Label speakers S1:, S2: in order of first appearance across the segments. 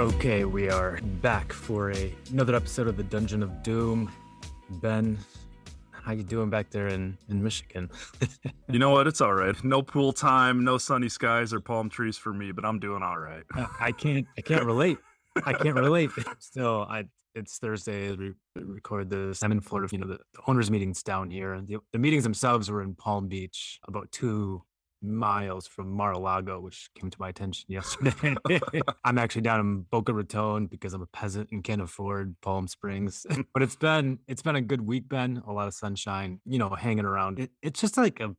S1: Okay, we are back for a, another episode of the Dungeon of Doom. Ben, how you doing back there in, in Michigan?
S2: you know what? It's all right. No pool time, no sunny skies or palm trees for me, but I'm doing all right.
S1: I can't I can't relate. I can't relate. Still, I it's Thursday we record this. I'm in Florida. You know, the, the owners' meetings down here, and the, the meetings themselves were in Palm Beach, about two miles from Mar-a-Lago, which came to my attention yesterday. I'm actually down in Boca Raton because I'm a peasant and can't afford Palm Springs. Mm. but it's been it's been a good week, Ben. A lot of sunshine, you know, hanging around. It, it's just like a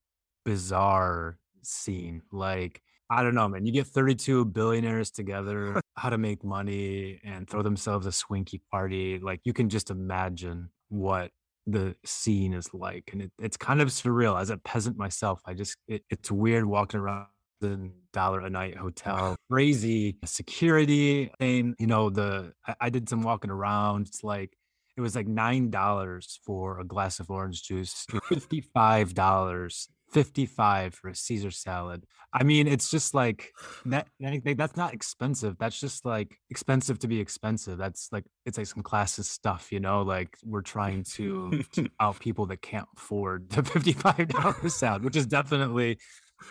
S1: bizarre scene. Like I don't know, man. You get 32 billionaires together, how to make money and throw themselves a swinky party. Like you can just imagine what the scene is like and it, it's kind of surreal as a peasant myself i just it, it's weird walking around the dollar a night hotel crazy security and you know the I, I did some walking around it's like it was like nine dollars for a glass of orange juice fifty five dollars 55 for a Caesar salad. I mean, it's just like that that's not expensive. That's just like expensive to be expensive. That's like it's like some classist stuff, you know, like we're trying to out people that can't afford the $55 salad, which is definitely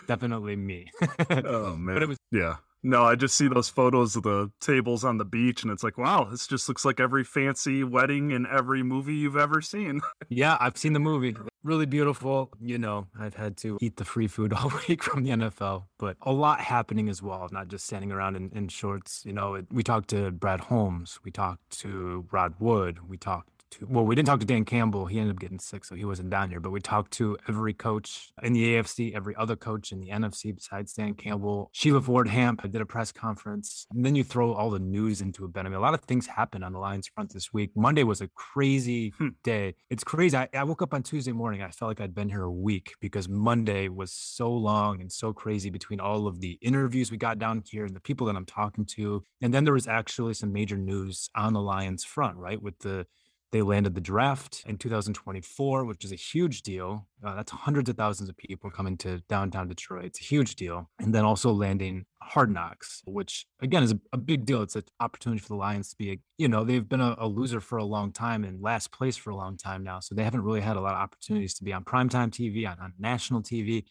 S1: definitely me.
S2: oh man. But it was yeah. No, I just see those photos of the tables on the beach, and it's like, wow, this just looks like every fancy wedding in every movie you've ever seen.
S1: yeah, I've seen the movie. Really beautiful. You know, I've had to eat the free food all week from the NFL, but a lot happening as well, not just standing around in, in shorts. You know, we talked to Brad Holmes, we talked to Rod Wood, we talked to, well, we didn't talk to Dan Campbell. He ended up getting sick, so he wasn't down here. But we talked to every coach in the AFC, every other coach in the NFC besides Dan Campbell. Sheila Ford Hamp did a press conference. And then you throw all the news into it, Ben. I mean, a lot of things happened on the Lions front this week. Monday was a crazy hmm. day. It's crazy. I, I woke up on Tuesday morning. I felt like I'd been here a week because Monday was so long and so crazy between all of the interviews we got down here and the people that I'm talking to. And then there was actually some major news on the Lions front, right? With the they landed the draft in 2024, which is a huge deal. Uh, that's hundreds of thousands of people coming to downtown Detroit. It's a huge deal. And then also landing Hard Knocks, which again is a, a big deal. It's an opportunity for the Lions to be, a, you know, they've been a, a, loser for a long time and last place for a long time now. So they haven't really had a lot of opportunities to be on primetime TV, on, on national TV.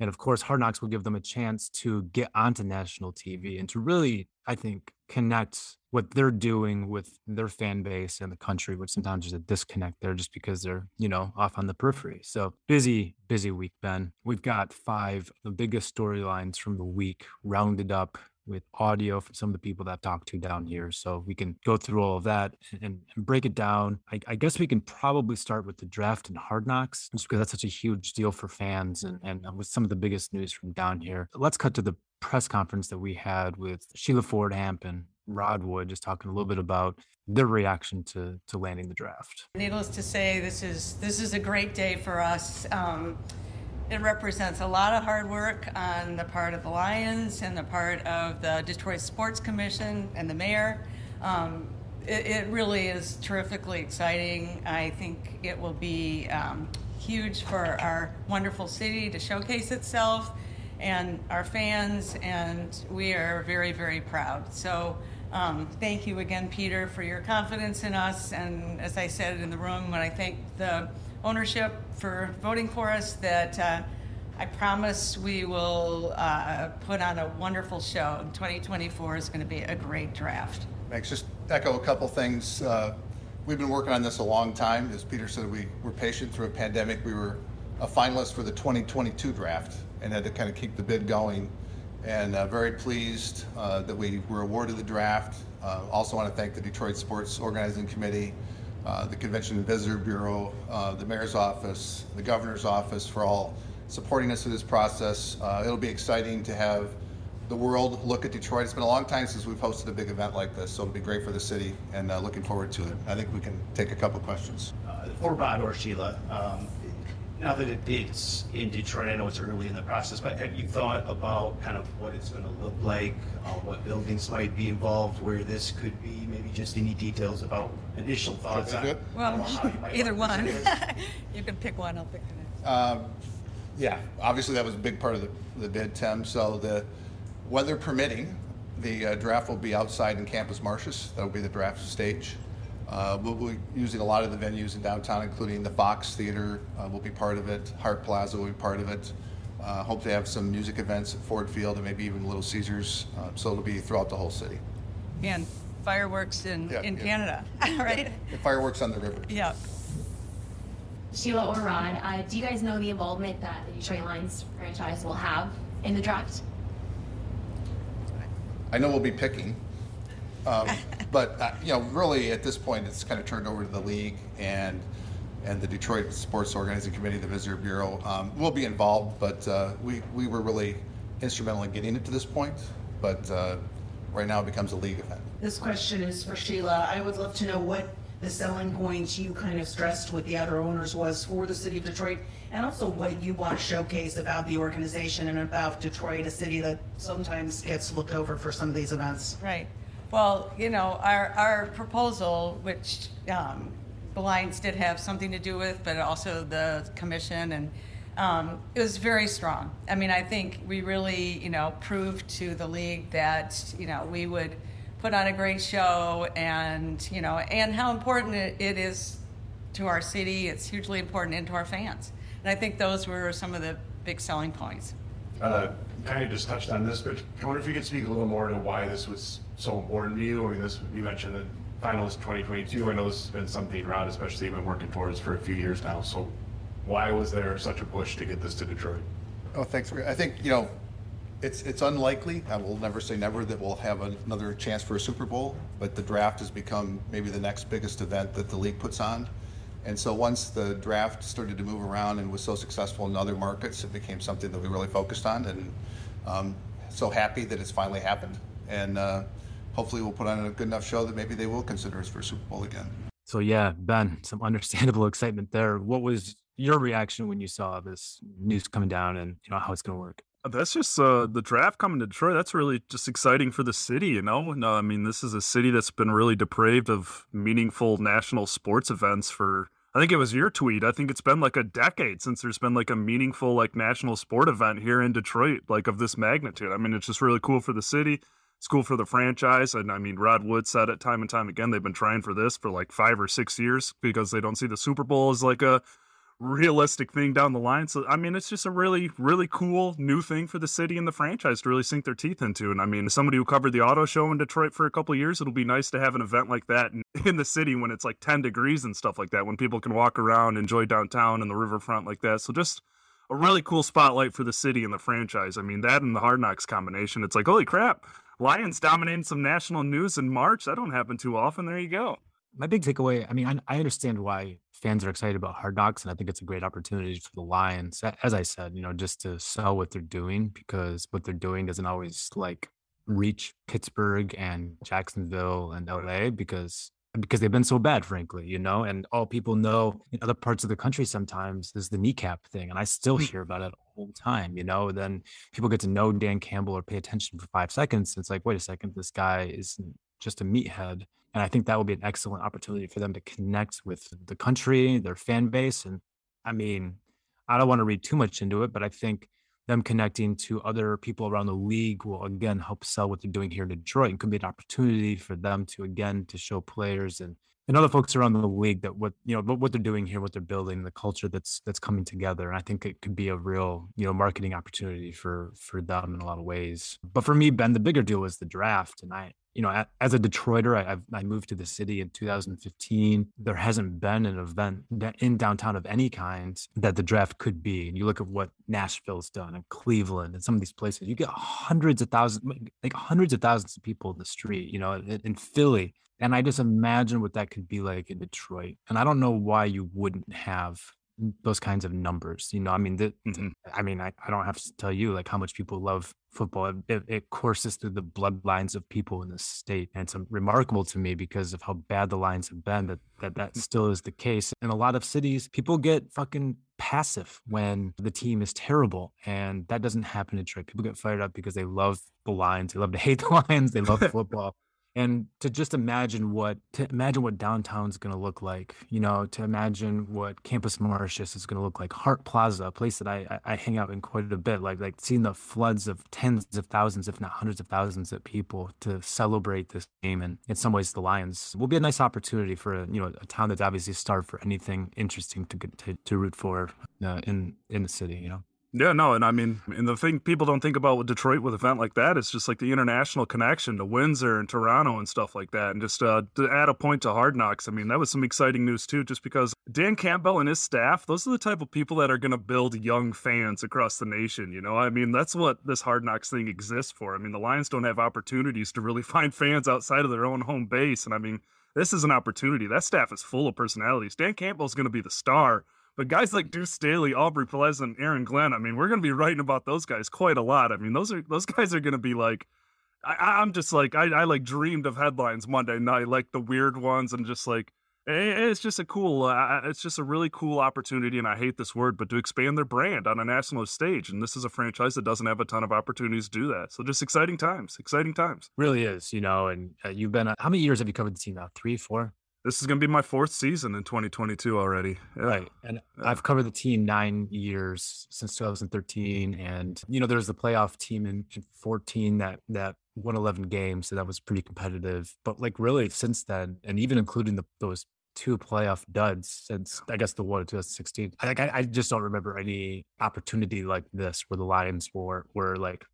S1: And of course, Hard Knocks will give them a chance to get onto national TV and to really, I think, connects what they're doing with their fan base and the country, which sometimes there's a disconnect there just because they're, you know, off on the periphery. So busy, busy week, Ben. We've got five the biggest storylines from the week rounded up with audio from some of the people that I've talked to down here. So we can go through all of that and, and break it down. I, I, guess we can probably start with the draft and hard knocks, just because that's such a huge deal for fans and, and uh, with some of the biggest news from down here. Let's cut to the press conference that we had with Sheila Ford Hamp and Rod Wood, just talking a little bit about their reaction to to landing the draft.
S3: Needless to say, this is this is a great day for us. Um, it represents a lot of hard work on the part of the Lions and the part of the Detroit Sports Commission and the mayor. Um, it, it, really is terrifically exciting. I think it will be um, huge for our wonderful city to showcase itself and our fans, and we are very, very proud. So, um, thank you again, Peter, for your confidence in us. And as I said in the room, when I thank the ownership for voting for us that uh, I promise we will uh, put on a wonderful show. 2024 is going to be a great draft.
S4: Thanks. Just echo a couple things. Uh, we've been working on this a long time. As Peter said, we were patient through a pandemic. We were a finalist for the 2022 draft and had to kind of keep the bid going. And uh, very pleased uh, that we were awarded the draft. Uh, also want to thank the Detroit Sports Organizing Committee uh, the Convention and Visitor Bureau, uh, the Mayor's Office, the Governor's Office for all supporting us in this process. It'll be exciting to have the world look at Detroit. It's been a long time since we've hosted a big event like this, so it'll be great for the city and uh, looking forward to it. I think we can take a couple questions.
S5: Uh, for Rod or Sheila, um, now that it, it's in Detroit, I know it's early in the process, but have you thought about kind of what it's going to look like, uh, what buildings might be involved, where this could be, maybe just any details about initial thoughts on?
S4: good?
S5: I don't know
S3: Well,
S5: how
S3: either one. You can pick one, I'll pick the next.
S4: Um, yeah, obviously that was a big part of the, the bid, Tim. So the weather permitting, the uh, draft will be outside in Campus Martius. That'll be the draft stage. Uh, we'll be using a lot of the venues in downtown, including the Fox Theater uh, will be part of it. Hart Plaza will be part of it. Uh, hope to have some music events at Ford Field and maybe even Little Caesars. Uh, so it'll be throughout the whole city.
S3: And fireworks in,
S4: Yeah,
S3: in
S4: yeah.
S3: Canada, right?
S4: And fireworks on the river.
S3: Yeah.
S6: Sheila or Rod, uh, do you guys know the involvement that the Detroit Lions franchise will have in the draft?
S4: I know we'll be picking, um, but uh, you know, really at this point, it's kind of turned over to the league and and the Detroit Sports Organizing Committee, the Visitor Bureau. Um, we'll be involved, but uh, we we were really instrumental in getting it to this point. But uh, right now, it becomes a league event.
S7: This question is for Sheila. I would love to know what the selling point you kind of stressed with the other owners was for the city of Detroit, and also what you want to showcase about the organization and about Detroit, a city that sometimes gets looked over for some of these events.
S3: Right. Well, you know, our, our proposal, which um, the Lions did have something to do with, but also the commission, and um, it was very strong. I mean, I think we really, you know, proved to the league that, you know, we would put on a great show and, you know, and how important it, it is to our city. It's hugely important and to our fans. And I think those were some of the big selling points.
S8: Uh, kind of just touched on this, but I wonder if you could speak a little more to why this was so important to you. I mean, this you mentioned the finalist 2022. I know this has been something Rod, especially, been working towards for a few years now. So, why was there such a push to get this to Detroit?
S4: Oh, thanks. I think you know, it's it's unlikely. I will never say never that we'll have another chance for a Super Bowl, but the draft has become maybe the next biggest event that the league puts on. And so once the draft started to move around and was so successful in other markets, it became something that we really focused on. And um, so happy that it's finally happened. And uh, hopefully we'll put on a good enough show that maybe they will consider us for a Super Bowl again.
S1: So yeah, Ben, some understandable excitement there. What was your reaction when you saw this news coming down and you know how it's going to work?
S2: That's just uh, the draft coming to Detroit. That's really just exciting for the city, you know. No, I mean, this is a city that's been really depraved of meaningful national sports events for. I think it was your tweet. I think it's been like a decade since there's been like a meaningful like national sport event here in Detroit, like of this magnitude. I mean, it's just really cool for the city. It's cool for the franchise. And I mean, Rod Wood said it time and time again. They've been trying for this for like five or six years because they don't see the Super Bowl as like a realistic thing down the line. So I mean, it's just a really, really cool new thing for the city and the franchise to really sink their teeth into. And I mean, somebody who covered the auto show in Detroit for a couple years, it'll be nice to have an event like that in the city when it's like 10 degrees and stuff like that, when people can walk around, enjoy downtown and the riverfront like that. So just a really cool spotlight for the city and the franchise. I mean, that and the Hard Knocks combination, it's like, holy crap, Lions dominating some national news in March. That don't happen too often. There you go.
S1: My big takeaway, I mean, I, I understand why fans are excited about Hard Knocks, and I think it's a great opportunity for the Lions. As I said, you know, just to sell what they're doing because what they're doing doesn't always like reach Pittsburgh and Jacksonville and LA because because they've been so bad, frankly, you know, and all people know in other parts of the country sometimes is the kneecap thing. And I still mm. hear about it all the time, you know. Then people get to know Dan Campbell or pay attention for five seconds. And it's like, wait a second, this guy isn't just a meathead. And I think that will be an excellent opportunity for them to connect with the country, their fan base. And I mean, I don't want to read too much into it, but I think them connecting to other people around the league will again help sell what they're doing here in Detroit and could be an opportunity for them to again to show players and and other folks around the league that what you know what, they're doing here, what they're building, the culture that's that's coming together. And I think it could be a real you know marketing opportunity for for them in a lot of ways. But for me, Ben, the bigger deal is the draft, and I you know as a Detroiter, I, I moved to the city in 2015. There hasn't been an event in downtown of any kind that the draft could be. And you look at what Nashville's done and Cleveland and some of these places, you get hundreds of thousands, like hundreds of thousands of people in the street. You know, in Philly And I just imagine what that could be like in Detroit. And I don't know why you wouldn't have those kinds of numbers. You know, I mean, the,
S2: Mhm.
S1: I mean, I, I don't have to tell you like how much people love football. It, it, courses through the bloodlines of people in the state, and it's remarkable to me because of how bad the Lions have been. That that that still is the case in a lot of cities. People get fucking passive when the team is terrible, and that doesn't happen in Detroit. People get fired up because they love the Lions. They love to hate the Lions. They love football and to just imagine what to imagine what downtown's going to look like you know to imagine what campus martius is going to look like. Hart plaza a place that I, I hang out in quite a bit like like seeing the floods of tens of thousands if not hundreds of thousands of people to celebrate this game and in some ways the lions. Will be a nice opportunity for a you know a town that's obviously starved for anything interesting to to, to root for uh, in in the city you know
S2: Yeah, no, and I mean, and the thing people don't think about with Detroit with an event like that is just like the international connection to Windsor and Toronto and stuff like that. And just uh, to add a point to Hard Knocks, I mean, that was some exciting news too, just because Dan Campbell and his staff, those are the type of people that are going to build young fans across the nation. You know, I mean, that's what this Hard Knocks thing exists for. I mean, the Lions don't have opportunities to really find fans outside of their own home base, and I mean, this is an opportunity. That staff is full of personalities. Dan Campbell's going to be the star. But guys like Deuce Staley, Aubrey Pleasant, Aaron Glenn, I mean, we're going to be writing about those guys quite a lot. I mean, those are those guys are going to be like, I, I'm just like, I, I like dreamed of headlines Monday night, like the weird ones, and just like, it's just a cool, uh, it's just a really cool opportunity. And I hate this word, but to expand their brand on a national stage. And this is a franchise that doesn't have a ton of opportunities to do that. So just exciting times, exciting times.
S1: really is you know and uh, you've been uh, how many years have you covered the team now three four
S2: This is going to be my fourth season in 2022 already. Yeah.
S1: Right. And
S2: Yeah.
S1: I've covered the team nine years since 2013. And, you know, there was the playoff team in, in 14 that, that won 11 games. So that was pretty competitive. But like really since then, and even including the, those two playoff duds since I guess the one in 2016, I, like, I, I just don't remember any opportunity like this where the Lions were, were like,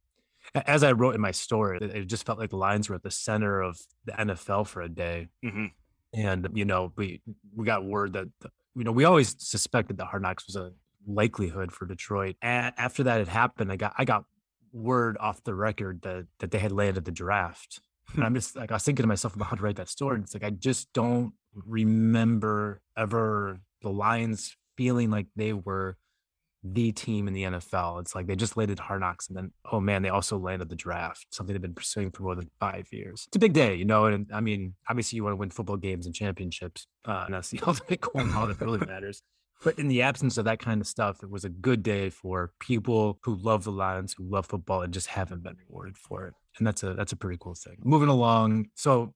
S1: as I wrote in my story, it, it just felt like the Lions were at the center of the NFL for a day
S2: Mhm.
S1: And you know we we got word that you know we always suspected that Hard Knocks was a likelihood for Detroit. A- after that had happened, I got I got word off the record that that they had landed the draft. And I'm just like I was thinking to myself about how to write that story. and It's like I just don't remember ever the Lions feeling like they were the team in the NFL. It's like they just landed Hard Knocks, and then oh man, they also landed the draft, something they've been pursuing for more than five years. It's a big day, you know. And I mean, obviously, you want to win football games and championships, uh, and that's the ultimate goal all that really matters. But in the absence of that kind of stuff, it was a good day for people who love the Lions, who love football, and just haven't been rewarded for it. And that's a that's a pretty cool thing. Moving along, so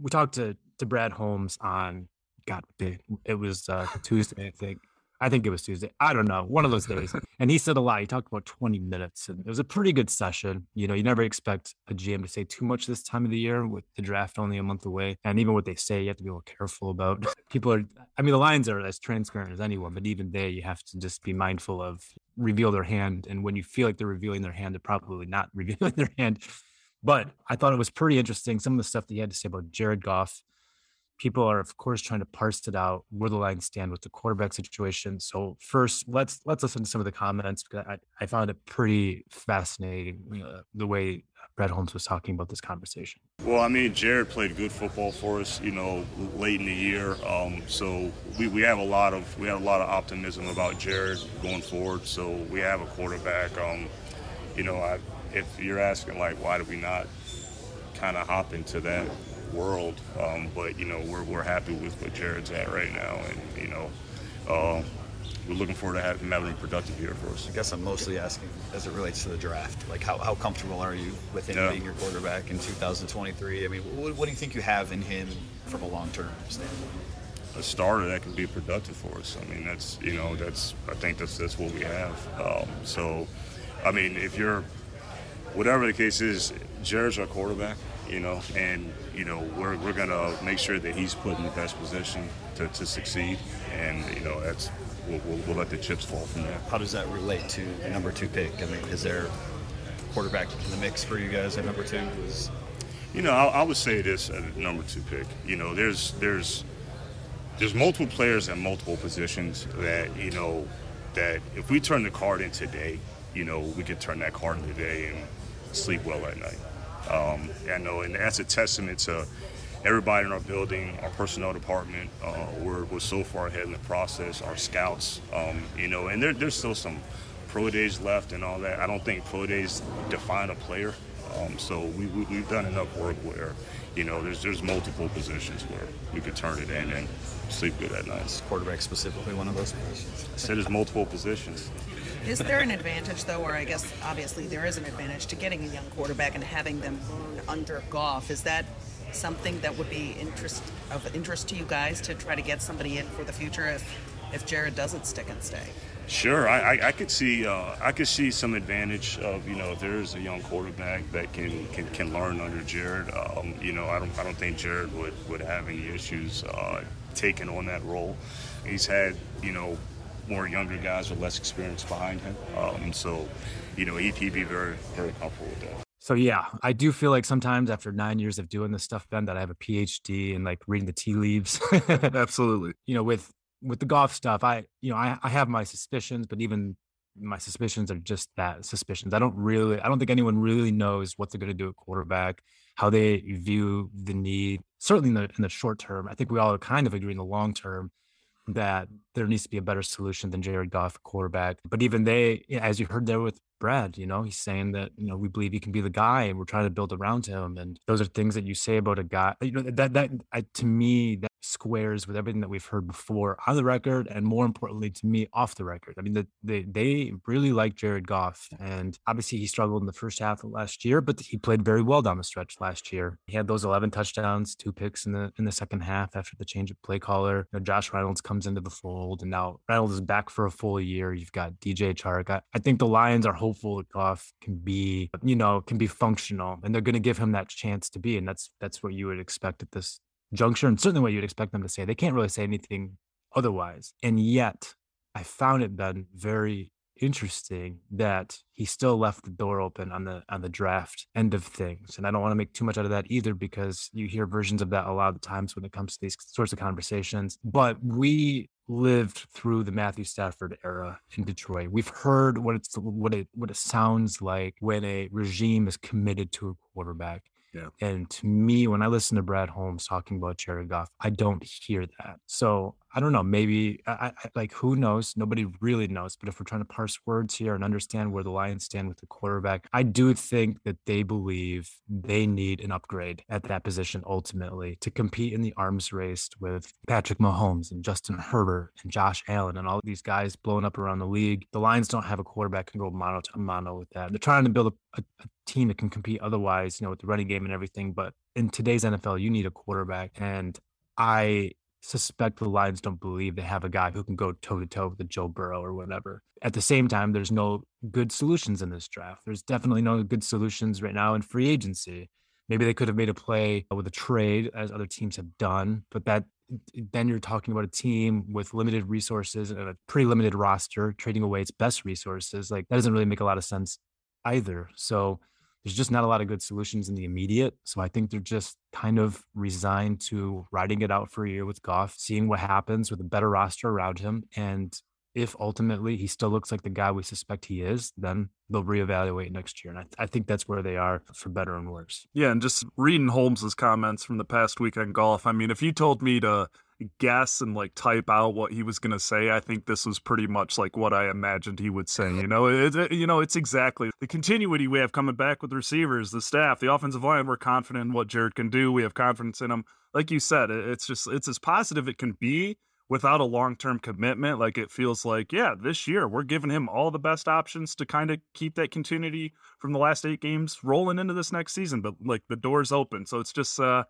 S1: we talked to to Brad Holmes on God. It was uh, Tuesday, I think. I think it was Tuesday. I don't know, one of those days. And he said a lot. He talked about 20 minutes, and it was a pretty good session. You know, you never expect a GM to say too much this time of the year with the draft only a month away. And even what they say, you have to be a little careful about. People are, I mean, the Lions are as transparent as anyone, but even there, you have to just be mindful of reveal their hand. And when you feel like they're revealing their hand, they're probably not revealing their hand. But I thought it was pretty interesting. Some of the stuff that he had to say about Jared Goff people are of course trying to parse it out where the lines stand with the quarterback situation so first let's let's listen to some of the comments because i, I found it pretty fascinating the way brad holmes was talking about this conversation
S9: Well, I mean, Jared played good football for us, you know, late in the year. Um, so we, we have a lot of we have a lot of optimism about Jared going forward. So we have a quarterback. Um, you know, I, if you're asking like, why do we not kind of hop into that world? Um, but you know, we're we're happy with what Jared's at right now, and you know, uh, we're looking forward to having, him having a productive year for us.
S10: I guess I'm mostly asking as it relates to the draft. Like, how, how comfortable are you with him
S9: Yeah.
S10: being your quarterback in 2023? I mean, what, what do you think you have in him from a long term standpoint?
S9: a starter that can be productive for us. I mean, that's you know, that's I think that's that's what we have. Um, so, I mean, if you're whatever the case is, Jared's our quarterback, you know, and you know we're we're gonna make sure that he's put in the best position to, to succeed, and you know that's we'll, we'll, we'll let the chips fall from there.
S10: How does that relate to the number two pick? I mean, is there quarterback in the mix for you guys at number two? Was
S9: You know, I, I would say this at a number two pick. You know, there's there's there's multiple players at multiple positions that you know that if we turn the card in today, you know, we could turn that card in today and sleep well at night. Um, I know, and that's a testament to everybody in our building, our personnel department, uh, we're, we're so far ahead in the process. Our scouts, um, you know, and there, there's still some pro days left and all that. I don't think pro days define a player. Um, so we, we, we've done enough work where, you know, there's there's multiple positions where we could turn it in and sleep good at night.
S10: Quarterback specifically one of those positions.
S9: I said there's multiple positions.
S7: Is there an advantage, though, or I guess obviously there is an advantage to getting a young quarterback and having them learn under Goff? Is that something that would be interest of interest to you guys to try to get somebody in for the future if if Jared doesn't stick and stay?
S9: Sure, I, I, I could see uh, I could see some advantage of you know if there is a young quarterback that can can, can learn under Jared. Um, you know I don't I don't think Jared would, would have any issues uh, taking on that role. He's had you know more younger guys with less experience behind him, um, so you know he'd, he'd be very very comfortable with that.
S1: So yeah, I do feel like sometimes after nine years of doing this stuff, Ben, that I have a PhD and like reading the tea leaves.
S2: Absolutely.
S1: You know, with with the Goff stuff, I you know I, I have my suspicions, but even my suspicions are just that suspicions. I don't really, I don't think anyone really knows what they're going to do at quarterback, how they view the need. Certainly in the in the short term, I think we all kind of agree in the long term that there needs to be a better solution than Jared Goff quarterback. But even they, as you heard there with Brad, you know, he's saying that, you know, we believe he can be the guy and we're trying to build around him. And those are things that you say about a guy, you know, that, that, I, to me, that squares with everything that we've heard before on the record and more importantly to me off the record. I mean, the, they they really like Jared Goff and obviously he struggled in the first half of last year, but he played very well down the stretch last year. He had those 11 touchdowns, two picks in the in the second half after the change of play caller. You know, Josh Reynolds comes into the fold and now Reynolds is back for a full year. You've got DJ Chark. I, I think the Lions are hopeful that Goff can be, you know, can be functional and they're going to give him that chance to be and that's that's what you would expect at this juncture and certainly what you'd expect them to say. They can't really say anything otherwise. And yet, I found it then very interesting that he still left the door open on the on the draft end of things and i don't want to make too much out of that either because you hear versions of that a lot of times when it comes to these sorts of conversations but we lived through the matthew stafford era in detroit we've heard what it's what it what it sounds like when a regime is committed to a quarterback
S2: yeah.
S1: And to me, when I listen to Brad Holmes talking about Jared Goff, I don't hear that. So I don't know. Maybe I, I, like who knows? Nobody really knows. But if we're trying to parse words here and understand where the Lions stand with the quarterback, I do think that they believe they need an upgrade at that position ultimately to compete in the arms race with Patrick Mahomes and Justin Herbert and Josh Allen and all these guys blowing up around the league. The Lions don't have a quarterback can go mono to mono with that. They're trying to build a, a, a team that can compete otherwise, you know, with the running game and everything. But in today's NFL, you need a quarterback. And I suspect the Lions don't believe they have a guy who can go toe to toe with Joe Burrow or whatever. At the same time, there's no good solutions in this draft. There's definitely no good solutions right now in free agency. Maybe they could have made a play with a trade, as other teams have done, but that then you're talking about a team with limited resources and a pretty limited roster, trading away its best resources. Like that doesn't really make a lot of sense either. So there's just not a lot of good solutions in the immediate. So I think they're just kind of resigned to riding it out for a year with Goff, seeing what happens with a better roster around him. And if ultimately he still looks like the guy we suspect he is, then they'll reevaluate next year. And I, th- I, think that's where they are for better and worse.
S2: Yeah. And just reading Holmes's comments from the past week on Goff, I mean, if you told me to guess and like type out what he was going to say, I think this was pretty much like what I imagined he would say. You know, it, it, you know, it's exactly the continuity we have coming back with receivers, the staff, the offensive line. We're confident in what Jared can do. We have confidence in him. Like you said, it's just it's as positive it can be without a long-term commitment like it feels like yeah this year we're giving him all the best options to kind of keep that continuity from the last eight games rolling into this next season but like the door's open so it's just uh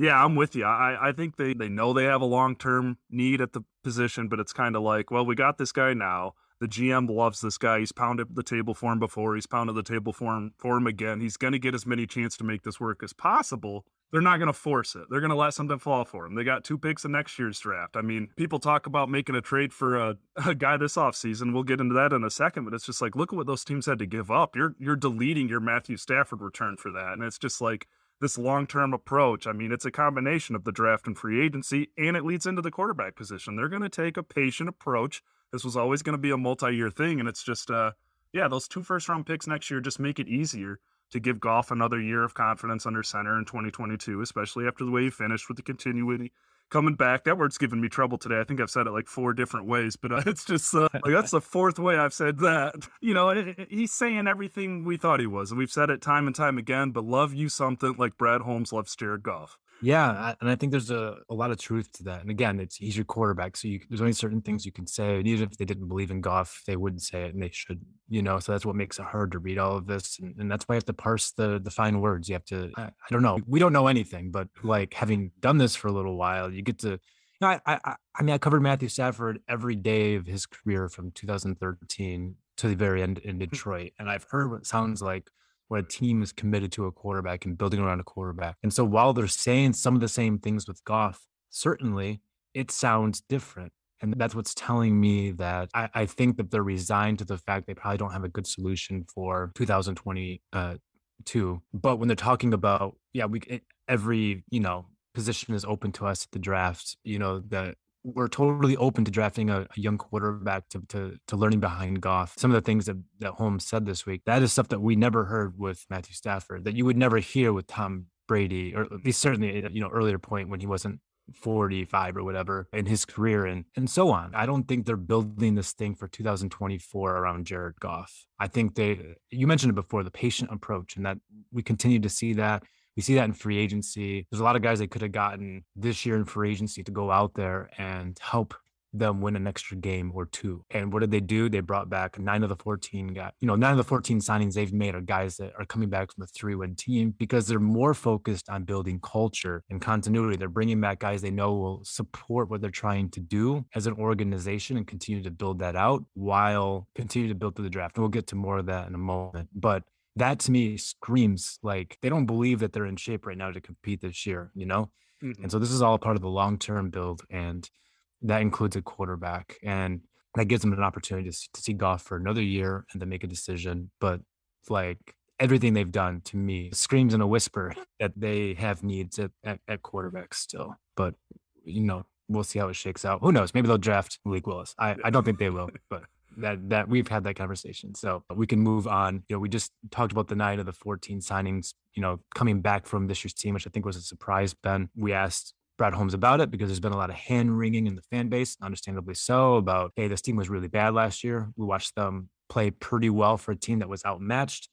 S2: yeah, I'm with you. I, I think they, they know they have a long term need at the position, but it's kind of like, well, we got this guy now. The GM loves this guy. He's pounded the table for him before. He's pounded the table for him for him again. He's going to get as many chances to make this work as possible. They're not going to force it. They're going to let something fall for him. They got two picks in next year's draft. I mean, people talk about making a trade for a, a guy this offseason. We'll get into that in a second, but it's just like, look at what those teams had to give up. You're you're deleting your Matthew Stafford return for that. And it's just like, this long term approach. I mean, it's a combination of the draft and free agency, and it leads into the quarterback position. They're going to take a patient approach. This was always going to be a multi year thing, and it's just, uh, yeah, those two first round picks next year just make it easier to give Goff another year of confidence under center in 2022, especially after the way he finished with the continuity coming back. That word's giving me trouble today. I think I've said it like four different ways, but uh, it's just uh, like that's the fourth way I've said that. You know, it, it, he's saying everything we thought he was, and we've said it time and time again. But love you something like Brad Holmes loves Jared Goff.
S1: Yeah, and I think there's a, a lot of truth to that. And again, it's he's your quarterback, so you, there's only certain things you can say. And even if they didn't believe in Goff, they wouldn't say it, and they should, you know. So that's what makes it hard to read all of this, and, and that's why you have to parse the the fine words. You have to. I, I, don't know. We don't know anything, but like having done this for a little while, you get to. You know, I, I I mean, I covered Matthew Stafford every day of his career from 2013 to the very end in hmm. Detroit, and I've heard what sounds like when a team is committed to a quarterback and building around a quarterback. And so while they're saying some of the same things with Goff, certainly it sounds different. And that's what's telling me that I, I think that they're resigned to the fact they probably don't have a good solution for 2022. Uh, but when they're talking about, yeah, we every, you know, position is open to us at the draft, you know, that we're totally open to drafting a, a, young quarterback to, to to learning behind Goff. Some of the things that, that Holmes said this week, that is stuff that we never heard with Matthew Stafford, that you would never hear with Tom Brady, or at least certainly, eh, you know, earlier point when he wasn't 45 or whatever in his career and and so on. I don't think they're building this thing for 2024 around Jared Goff. I think they eh, you mentioned it before, the patient approach, and that we continue to see that we see that in free agency. There's a lot of guys they could have gotten this year in free agency to go out there and help them win an extra game or two. And what did they do? They brought back nine of the 14 guys. You know, nine of the 14 signings they've made are guys that are coming back from a three win team because they're more focused on building culture and continuity. They're bringing back guys they know will support what they're trying to do as an organization and continue to build that out while continue to build through the draft. And we'll get to more of that in a moment. But that to me screams like they don't believe that they're in shape right now to compete this year, you know? Mm-hmm. And so this is all part of the long term build. And that includes a quarterback. And that gives them an opportunity to, to see Goff for another year and then make a decision. But like everything they've done to me screams in a whisper that they have needs at, at, at quarterback still. But, you know, we'll see how it shakes out. Who knows? Maybe they'll draft Malik Willis. I, I don't think they will, but that that we've had that conversation. So we can move on. You know, we just talked about the night of the 14 signings, you know, coming back from this year's team, which I think was a surprise, Ben. We asked Brad Holmes about it because there's been a lot of hand wringing in the fan base, understandably so, about, hey, this team was really bad last year. We watched them play pretty well for a team that was outmatched.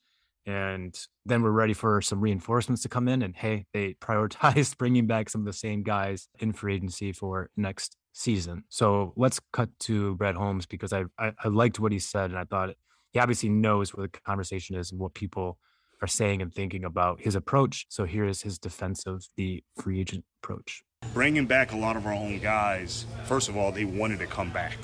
S1: And then we're ready for some reinforcements to come in. And hey, they prioritized bringing back some of the same guys in free agency for next season. So let's cut to Brad Holmes because I, I, I liked what he said and I thought he obviously knows where the conversation is and what people are saying and thinking about his approach. So here is his defense of the free agent approach.
S9: Bringing back a lot of our own guys, first of all, they wanted to come back.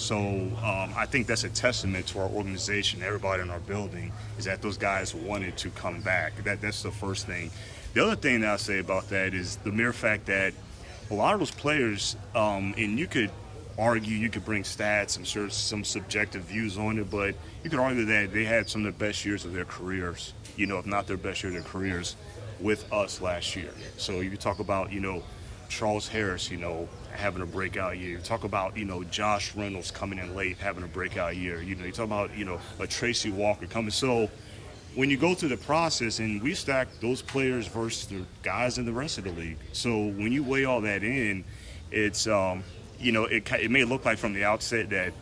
S9: So um, I think that's a testament to our organization, everybody in our building, is that those guys wanted to come back. That that's the first thing. The other thing that I'll say about that is the mere fact that a lot of those players, um, and you could argue, you could bring stats, I'm sure some subjective views on it, but you could argue that they had some of the best years of their careers, you know, if not their best year of their careers with us last year. So you talk about, you know, Charles Harris, you know, having a breakout year. You talk about, you know, Josh Reynolds coming in late, having a breakout year. You know, you talk about, you know, a Tracy Walker coming. So when you go through the process, and we stack those players versus the guys in the rest of the league. So when you weigh all that in, it's um, you know it, it may look like from the outset that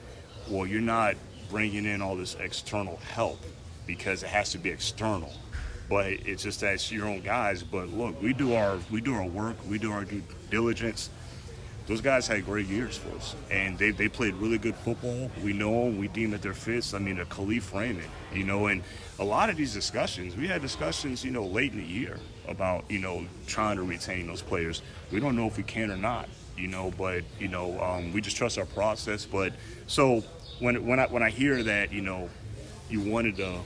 S9: well you're not bringing in all this external help because it has to be external, but it's just that it's your own guys. But look, we do our we do our work, we do our due diligence those guys had great years for us, and they, they played really good football. We know them, we deem that they're fits. I mean, a Kalif Raymond, you know, and a lot of these discussions, we had discussions, you know, late in the year about, you know, trying to retain those players. We don't know if we can or not, you know, but, you know, um, we just trust our process. But so when, when, I, when I hear that, you know, you wanted to,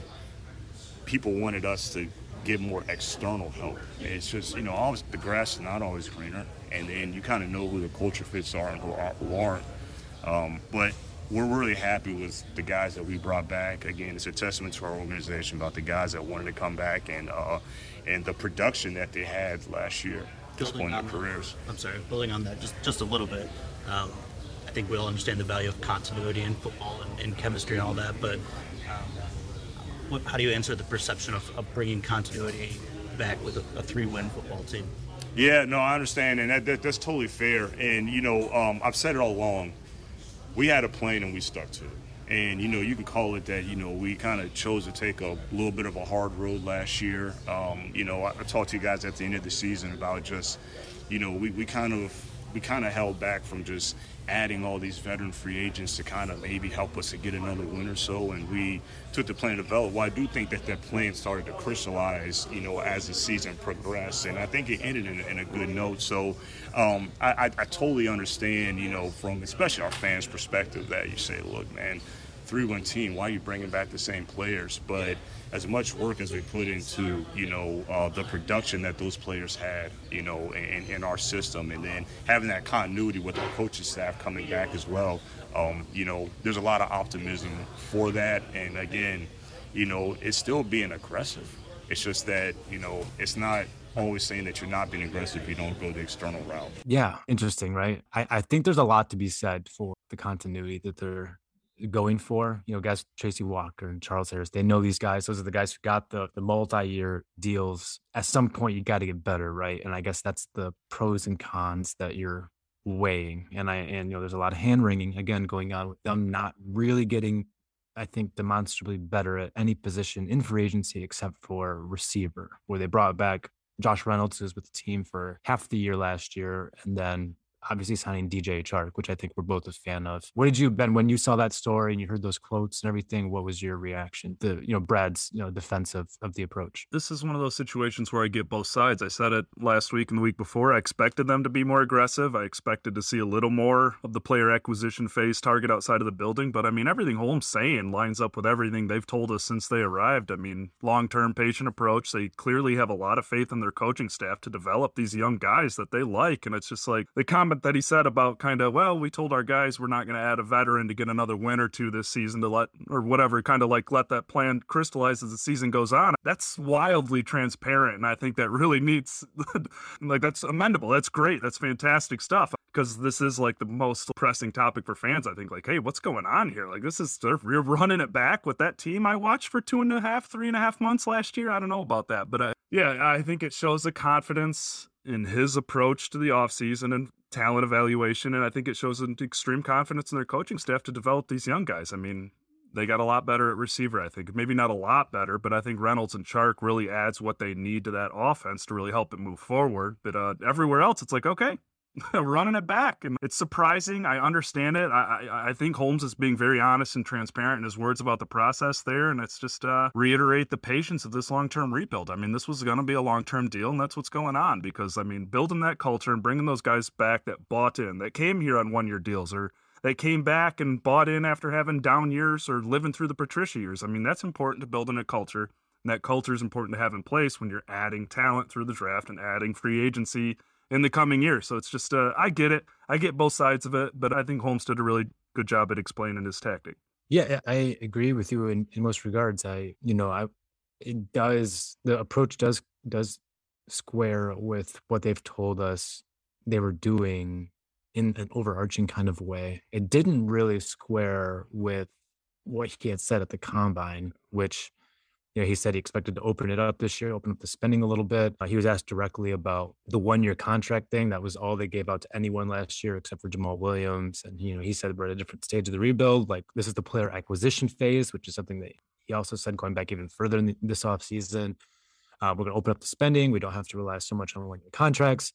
S9: people wanted us to get more external help. It's just, you know, always the grass is not always greener and then you kind of know who the culture fits are and who, are, who aren't. Um, but we're really happy with the guys that we brought back. Again, it's a testament to our organization about the guys that wanted to come back and uh, and the production that they had last year, just point their careers.
S11: I'm sorry, building on that just just a little bit. Um, I think we all understand the value of continuity in football and, and chemistry and all that, but um, what, how do you answer the perception of, of bringing continuity back with a, a three-win football team?
S9: Yeah, no, I understand, and that, that, that's totally fair. And you know, um, I've said it all along. We had a plan and we stuck to it. And you know, you can call it that. You know, we kind of chose to take a little bit of a hard road last year. Um, you know, I, I talked to you guys at the end of the season about just, you know, we, we kind of we kind of held back from just adding all these veteran free agents to kind of maybe help us to get another win or so. And we took the plan to develop. Well, I do think that that plan started to crystallize, you know, as the season progressed. And I think it ended in, in a good note. So um, I, I, I totally understand, you know, from especially our fans' perspective that you say, look, man, three-win team, why are you bringing back the same players? But as much work as we put into, you know, uh, the production that those players had, you know, in, in, our system, and then having that continuity with our coaching staff coming back as well, um, you know, there's a lot of optimism for that. And again, you know, it's still being aggressive. It's just that, you know, it's not always saying that you're not being aggressive if you don't go the external route.
S1: Yeah, interesting, right? I, I think there's a lot to be said for the continuity that they're going for. You know, guys, Tracy Walker and Charles Harris, they know these guys. Those are the guys who got the, the multi year deals. At some point, you got to get better, right? And I guess that's the pros and cons that you're weighing. And I, and, you know, there's a lot of hand wringing again going on with them not really getting, I think, demonstrably better at any position in free agency except for receiver, where they brought back Josh Reynolds, who was with the team for half the year last year, and then obviously signing DJ Chark, which I think we're both a fan of. What did you, Ben, when you saw that story and you heard those quotes and everything? What was your reaction? The you know Brad's you know defense of, of the approach.
S2: This is one of those situations where I get both sides. I said it last week and the week before. I expected them to be more aggressive. I expected to see a little more of the player acquisition phase target outside of the building. But I mean, everything Holmes saying lines up with everything they've told us since they arrived. I mean, long term patient approach. They clearly have a lot of faith in their coaching staff to develop these young guys that they like, and it's just like the comment comment that he said about kind of, well, we told our guys we're not going to add a veteran to get another win or two this season to let, or whatever, kind of like let that plan crystallize as the season goes on. That's wildly transparent. And I think that really needs, like, that's amendable. That's great. That's fantastic stuff because this is like the most pressing topic for fans. I think, like, hey, what's going on here? Like, this is, they're running it back with that team I watched for two and a half, three and a half months last year. I don't know about that. But uh, yeah, I think it shows the confidence in his approach to the offseason and talent evaluation. And I think it shows an extreme confidence in their coaching staff to develop these young guys. I mean, they got a lot better at receiver, I think. Maybe not a lot better, but I think Reynolds and Chark really adds what they need to that offense to really help it move forward. But uh, everywhere else, it's like, okay, running it back. And it's surprising. I understand it. I, I, I think Holmes is being very honest and transparent in his words about the process there. And it's just uh, reiterate the patience of this long term rebuild. I mean, this was going to be a long term deal, and that's what's going on because, I mean, building that culture and bringing those guys back that bought in, that came here on one year deals or that came back and bought in after having down years or living through the Patricia years. I mean, that's important to building a culture. And that culture is important to have in place when you're adding talent through the draft and adding free agency in the coming year. So it's just, uh, I get it. I get both sides of it, but I think Holmes did a really good job at explaining his tactic.
S1: Yeah, I agree with you in, in most regards. I, you know, I, it does, the approach does, does square with what they've told us they were doing in an overarching kind of way. It didn't really square with what he had said at the combine, which you know, he said he expected to open it up this year, open up the spending a little bit. Uh, he was asked directly about the one-year contract thing. That was all they gave out to anyone last year, except for Jamaal Williams. And you know, he said we're at a different stage of the rebuild. Like this is the player acquisition phase, which is something that he also said going back even further in the, this offseason. Uh, we're going to open up the spending. We don't have to rely so much on one-year contracts.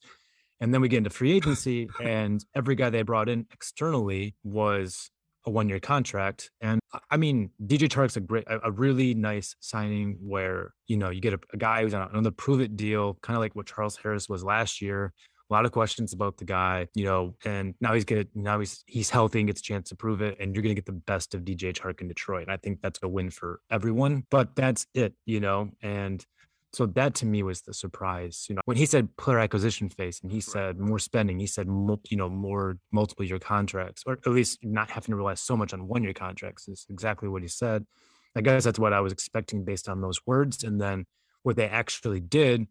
S1: And then we get into free agency, and every guy they brought in externally was a one year contract. And I mean, DJ Chark's a great, a, really nice signing where, you know, you get a, a guy who's on another prove it deal, kind of like what Charles Harris was last year. A lot of questions about the guy, you know, and now he's gonna now he's he's healthy and gets a chance to prove it, and you're gonna get the best of DJ Chark in Detroit. And I think that's a win for everyone. But that's it, you know, and so that to me was the surprise. You know, when he said player acquisition phase and he said more spending, he said, you know, more multiple year contracts, or at least not having to rely so much on one year contracts is exactly what he said. I guess that's what I was expecting based on those words. And then what they actually did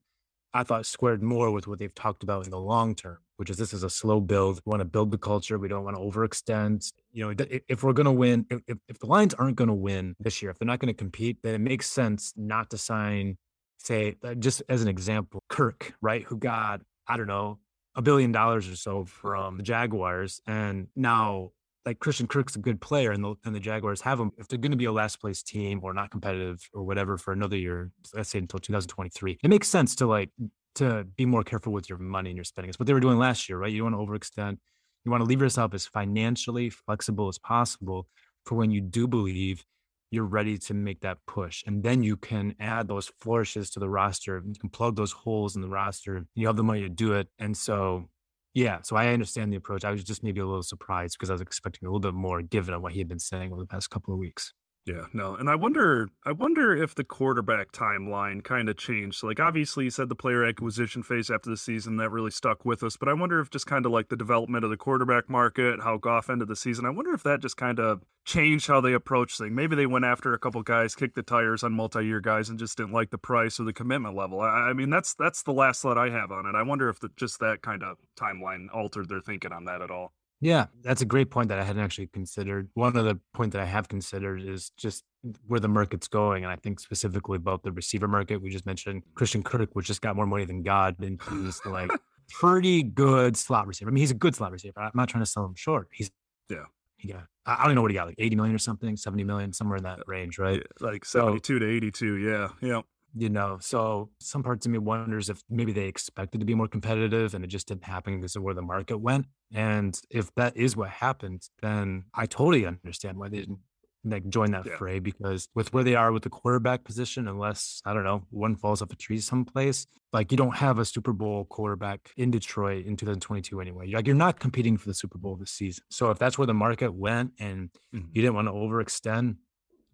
S1: I thought squared more with what they've talked about in the long term, which is this is a slow build. We want to build the culture. We don't want to overextend. You know, if we're going to win, if, if the Lions aren't going to win this year, if they're not going to compete, then it makes sense not to sign, say, uh, just as an example, Kirk, right? Who got, I don't know, a billion dollars or so from the Jaguars. And now like Christian Kirk's a good player and the, and the Jaguars have him. If they're going to be a last place team or not competitive or whatever for another year, let's say until 2023, it makes sense to like to be more careful with your money and your spending. It's what they were doing last year, right? You don't want to overextend. You want to leave yourself as financially flexible as possible for when you do believe you're ready to make that push. And then you can add those flourishes to the roster. You can plug those holes in the roster. You have the money to do it. And so yeah, so I understand the approach. I was just maybe a little surprised because I was expecting a little bit more given on what he had been saying over the past couple of weeks.
S2: Yeah, no, and I wonder, I wonder if the quarterback timeline kind of changed. Like, obviously, you said the player acquisition phase after the season that really stuck with us, but I wonder if just kind of like the development of the quarterback market, how Goff ended the season, I wonder if that just kind of changed how they approach things. Maybe they went after a couple guys, kicked the tires on multi-year guys, and just didn't like the price or the commitment level. I, I mean, that's that's the last thought I have on it. I wonder if the, just that kind of timeline altered their thinking on that at all.
S1: Yeah, that's a great point that I hadn't actually considered. One of the point that I have considered is just where the market's going, and I think specifically about the receiver market. We just mentioned Christian Kirk, which just got more money than God, and he's like pretty good slot receiver. I mean, he's a good slot receiver. I'm not trying to sell him short. He's
S2: yeah.
S1: He got I don't know what he got, like 80 million or something, 70 million, somewhere in that uh, range, right?
S2: Like 72 so, to 82. Yeah. Yeah
S1: you know so some parts of me wonders if maybe they expected to be more competitive and it just didn't happen because of where the market went and if that is what happened then i totally understand why they didn't like join that yeah. fray because with where they are with the quarterback position unless i don't know one falls off a tree someplace like you don't have a super bowl quarterback in detroit in 2022 anyway like you're not competing for the super bowl this season so if that's where the market went and mm-hmm. you didn't want to overextend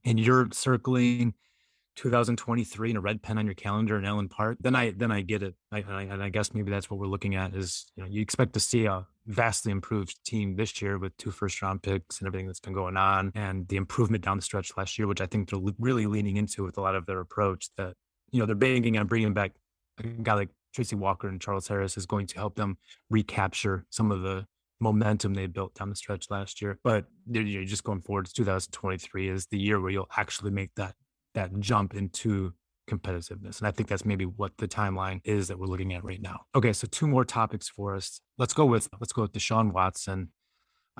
S1: and you're circling 2023 and a red pen on your calendar in Allen Park, then I then I get it. I, I, and I guess maybe that's what we're looking at is you know you expect to see a vastly improved team this year with two first round picks and everything that's been going on and the improvement down the stretch last year, which I think they're really leaning into with a lot of their approach. That you know they're banking on bringing back a guy like Tracy Walker and Charles Harris is going to help them recapture some of the momentum they built down the stretch last year. But you're just going forward to 2023 is the year where you'll actually make that that jump into competitiveness. And I think that's maybe what the timeline is that we're looking at right now. Okay, so two more topics for us. Let's go with let's go with Deshaun Watson.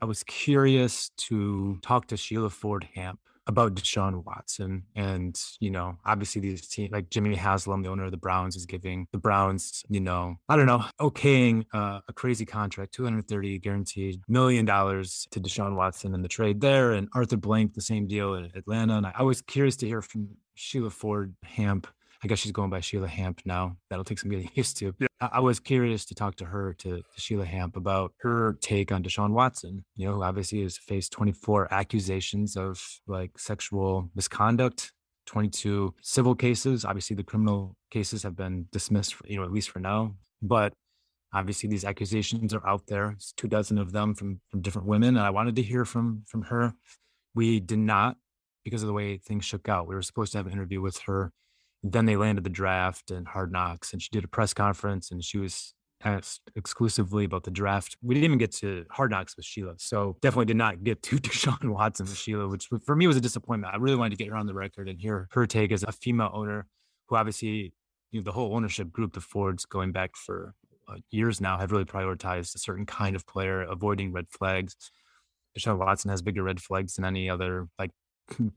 S1: I was curious to talk to Sheila Ford Hamp about Deshaun Watson. And, you know, obviously these teams like Jimmy Haslam, the owner of the Browns, is giving the Browns, you know, I don't know, okaying uh, a crazy contract, 230 guaranteed million dollars to Deshaun Watson in the trade there. And Arthur Blank, the same deal at Atlanta. And I was curious to hear from Sheila Ford Hamp I guess she's going by Sheila Hamp now. That'll take some getting used to. Yeah. I, I was curious to talk to her, to, to, Sheila Hamp, about her take on Deshaun Watson, you know, who obviously has faced 24 accusations of like sexual misconduct, 22 civil cases. Obviously, the criminal cases have been dismissed, for, you know, at least for now. But obviously, these accusations are out there. It's two dozen of them from, from different women. And I wanted to hear from from her. We did not because of the way things shook out. We were supposed to have an interview with her then they landed the draft and hard knocks and she did a press conference and she was asked exclusively about the draft. We didn't even get to hard knocks with Sheila. So definitely did not get to Deshaun Watson with Sheila, which for me was a disappointment. I really wanted to get her on the record and hear her take as a female owner who obviously, you know, the whole ownership group, the Fords going back for uh, years now have really prioritized a certain kind of player, avoiding red flags. Deshaun Watson has bigger red flags than any other like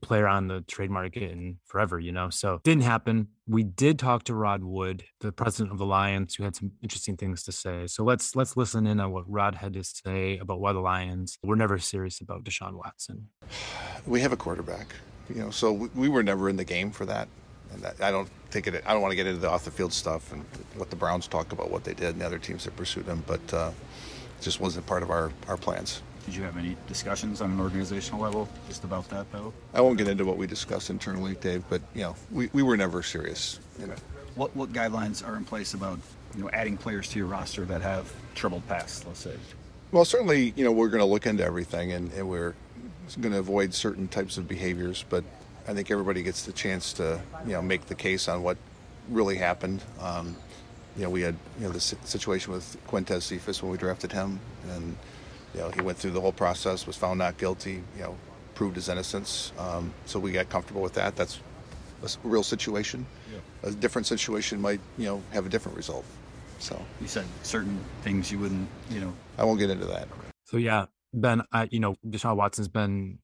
S1: player on the trade market in forever, you know. So didn't happen. We did talk to Rod Wood, the president of the Lions, who had some interesting things to say. So let's let's listen in on what Rod had to say about why the Lions were never serious about Deshaun Watson.
S12: We have a quarterback, you know, so we were never in the game for that. And that, I don't think it. I don't want to get into the off the field stuff and what the Browns talk about what they did and the other teams that pursued him, but uh, just wasn't part of our our plans.
S13: Did you have any discussions on an organizational level just about that, though?
S12: I won't get into what we discussed internally, Dave, but you know, we, we were never serious. You know.
S13: What what guidelines are in place about you know adding players to your roster that have troubled past, let's say?
S12: Well, certainly, you know, we're going to look into everything, and, and we're going to avoid certain types of behaviors. But I think everybody gets the chance to you know make the case on what really happened. Um, you know, we had you know the situation with Quintez Cephus when we drafted him, and you know he went through the whole process, was found not guilty, you know, proved his innocence. Um, so we got comfortable with that. That's a real situation. Yeah. A different situation might you know have a different result. So
S13: you said certain things you wouldn't, you know.
S12: I won't get into that.
S1: So yeah, Ben, I, you know, Deshaun Watson's been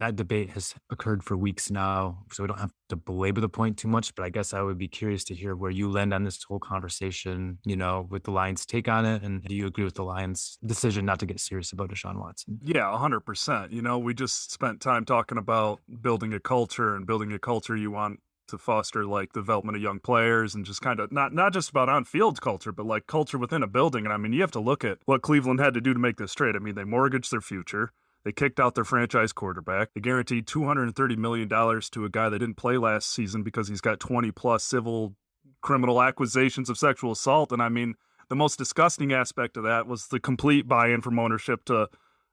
S1: that debate has occurred for weeks now, so we don't have to belabor the point too much. But I guess I would be curious to hear where you land on this whole conversation. You know, with the Lions' take on it, and do you agree with the Lions' decision not to get serious about Deshaun Watson?
S2: Yeah, hundred percent. You know, we just spent time talking about building a culture and building a culture you want to foster like development of young players and just kind of not not just about on field culture, but like culture within a building. And I mean, you have to look at what Cleveland had to do to make this trade. I mean, they mortgaged their future. They kicked out their franchise quarterback. They guaranteed $230 million to a guy that didn't play last season because he's got 20 plus civil criminal accusations of sexual assault. And I mean, the most disgusting aspect of that was the complete buy in from ownership to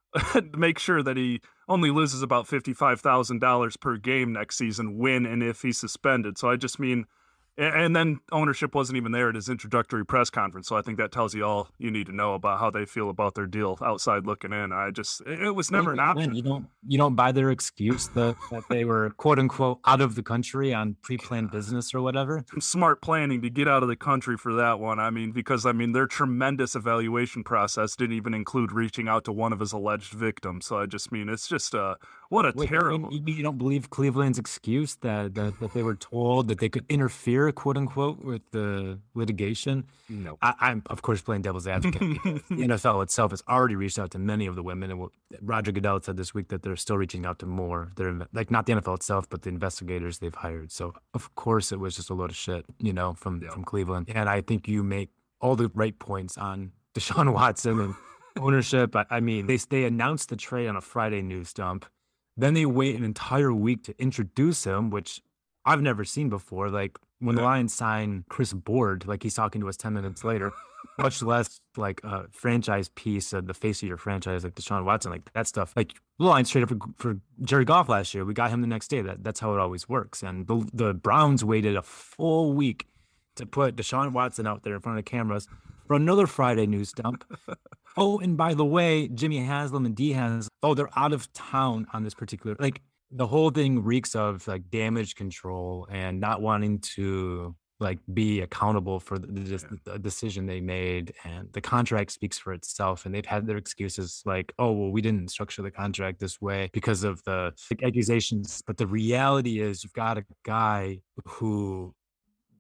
S2: make sure that he only loses about $55,000 per game next season when and if he's suspended. So I just mean, and then ownership wasn't even there at his introductory press conference. So I think that tells you all you need to know about how they feel about their deal outside looking in. I just it was never an option.
S1: You don't you don't buy their excuse that, that they were quote unquote out of the country on pre-planned business or whatever.
S2: Smart planning to get out of the country for that one. I mean, because I mean their tremendous evaluation process didn't even include reaching out to one of his alleged victims. So I just mean it's just uh what a Wait, terrible.
S1: You, you don't believe Cleveland's excuse that, that that they were told that they could interfere, quote unquote, with the litigation?
S2: No.
S1: I, am of course playing devil's advocate. the NFL itself has already reached out to many of the women, and Roger Goodell said this week that they're still reaching out to more. They're like not the NFL itself, but the investigators they've hired. So of course it was just a load of shit, you know, from yeah. from Cleveland. And I think you make all the right points on Deshaun Watson and ownership. I, I mean, they they announced the trade on a Friday news dump then they wait an entire week to introduce him, which I've never seen before. Like when the Lions sign Chris Board, like he's talking to us 10 minutes later, much less like a franchise piece of the face of your franchise, like Deshaun Watson, like that stuff. Like the Lions traded for, for Jared Goff last year. We got him the next day. That, that's how it always works. And the, the Browns waited a full week to put Deshaun Watson out there in front of the cameras for another Friday news dump. oh, and by the way, Jimmy Haslam and Dee Haslam, oh, they're out of town on this particular like the whole thing reeks of like damage control and not wanting to like be accountable for the, the, the, decision they made and the contract speaks for itself and they've had their excuses like oh well we didn't structure the contract this way because of the accusations but the reality is you've got a guy who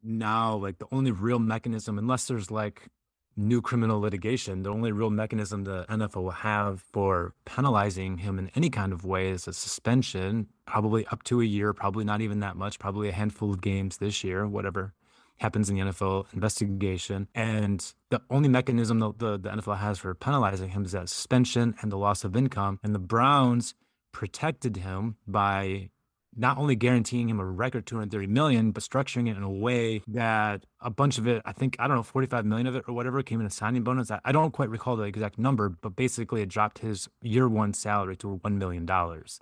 S1: now like the only real mechanism unless there's like new criminal litigation, the only real mechanism the NFL will have for penalizing him in any kind of way is a suspension, probably up to a year, probably not even that much, probably a handful of games this year, whatever happens in the NFL investigation. And the only mechanism the, the, the NFL has for penalizing him is that suspension and the loss of income. And the Browns protected him by not only guaranteeing him a record 230 million, but structuring it in a way that a bunch of it, I think, I don't know, 45 million of it or whatever came in a signing bonus. I don't quite recall the exact number, but basically it dropped his year one salary to $1 million.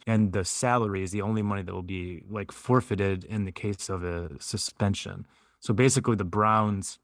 S1: And the salary is the only money that will be like forfeited in the case of a suspension. So basically the Browns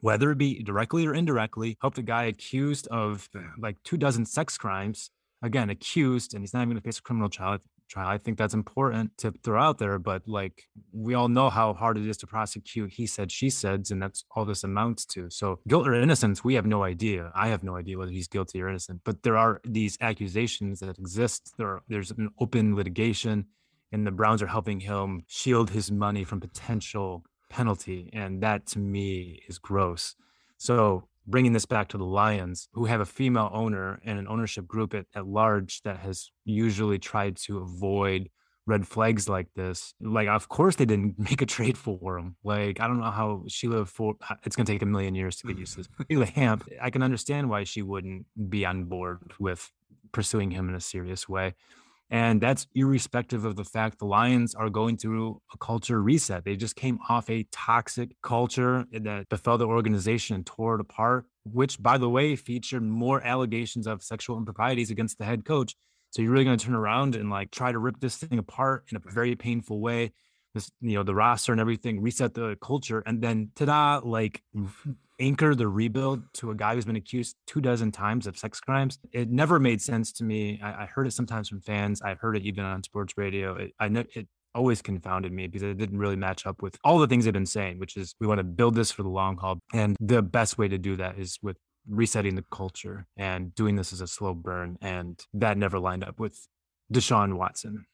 S1: whether it be directly or indirectly, helped a guy accused of like two dozen sex crimes again accused and he's not even going to face a criminal trial trial. I think that's important to throw out there. But like we all know how hard it is to prosecute he said, she said, and that's all this amounts to. So guilt or innocence, we have no idea. I have no idea whether he's guilty or innocent. But there are these accusations that exist. There are, there's an open litigation, and the Browns are helping him shield his money from potential penalty, and that to me is gross. So bringing this back to the Lions, who have a female owner and an ownership group at, at large that has usually tried to avoid red flags like this. Like, of course, they didn't make a trade for him. Like, I don't know how Sheila for it's going to take a million years to get used to this. Sheila Hamp, I can understand why she wouldn't be on board with pursuing him in a serious way. And that's irrespective of the fact the Lions are going through a culture reset. They just came off a toxic culture that befell the organization and tore it apart, which, by the way, featured more allegations of sexual improprieties against the head coach. So you're really going to turn around and like try to rip this thing apart in a very painful way. This, you know, the roster and everything, reset the culture, and then ta-da, like anchor the rebuild to a guy who's been accused two dozen times of sex crimes. It never made sense to me. I, I heard it sometimes from fans. I've heard it even on sports radio. It, I know it always confounded me because it didn't really match up with all the things they've been saying, which is we want to build this for the long haul. And the best way to do that is with resetting the culture and doing this as a slow burn. And that never lined up with Deshaun Watson.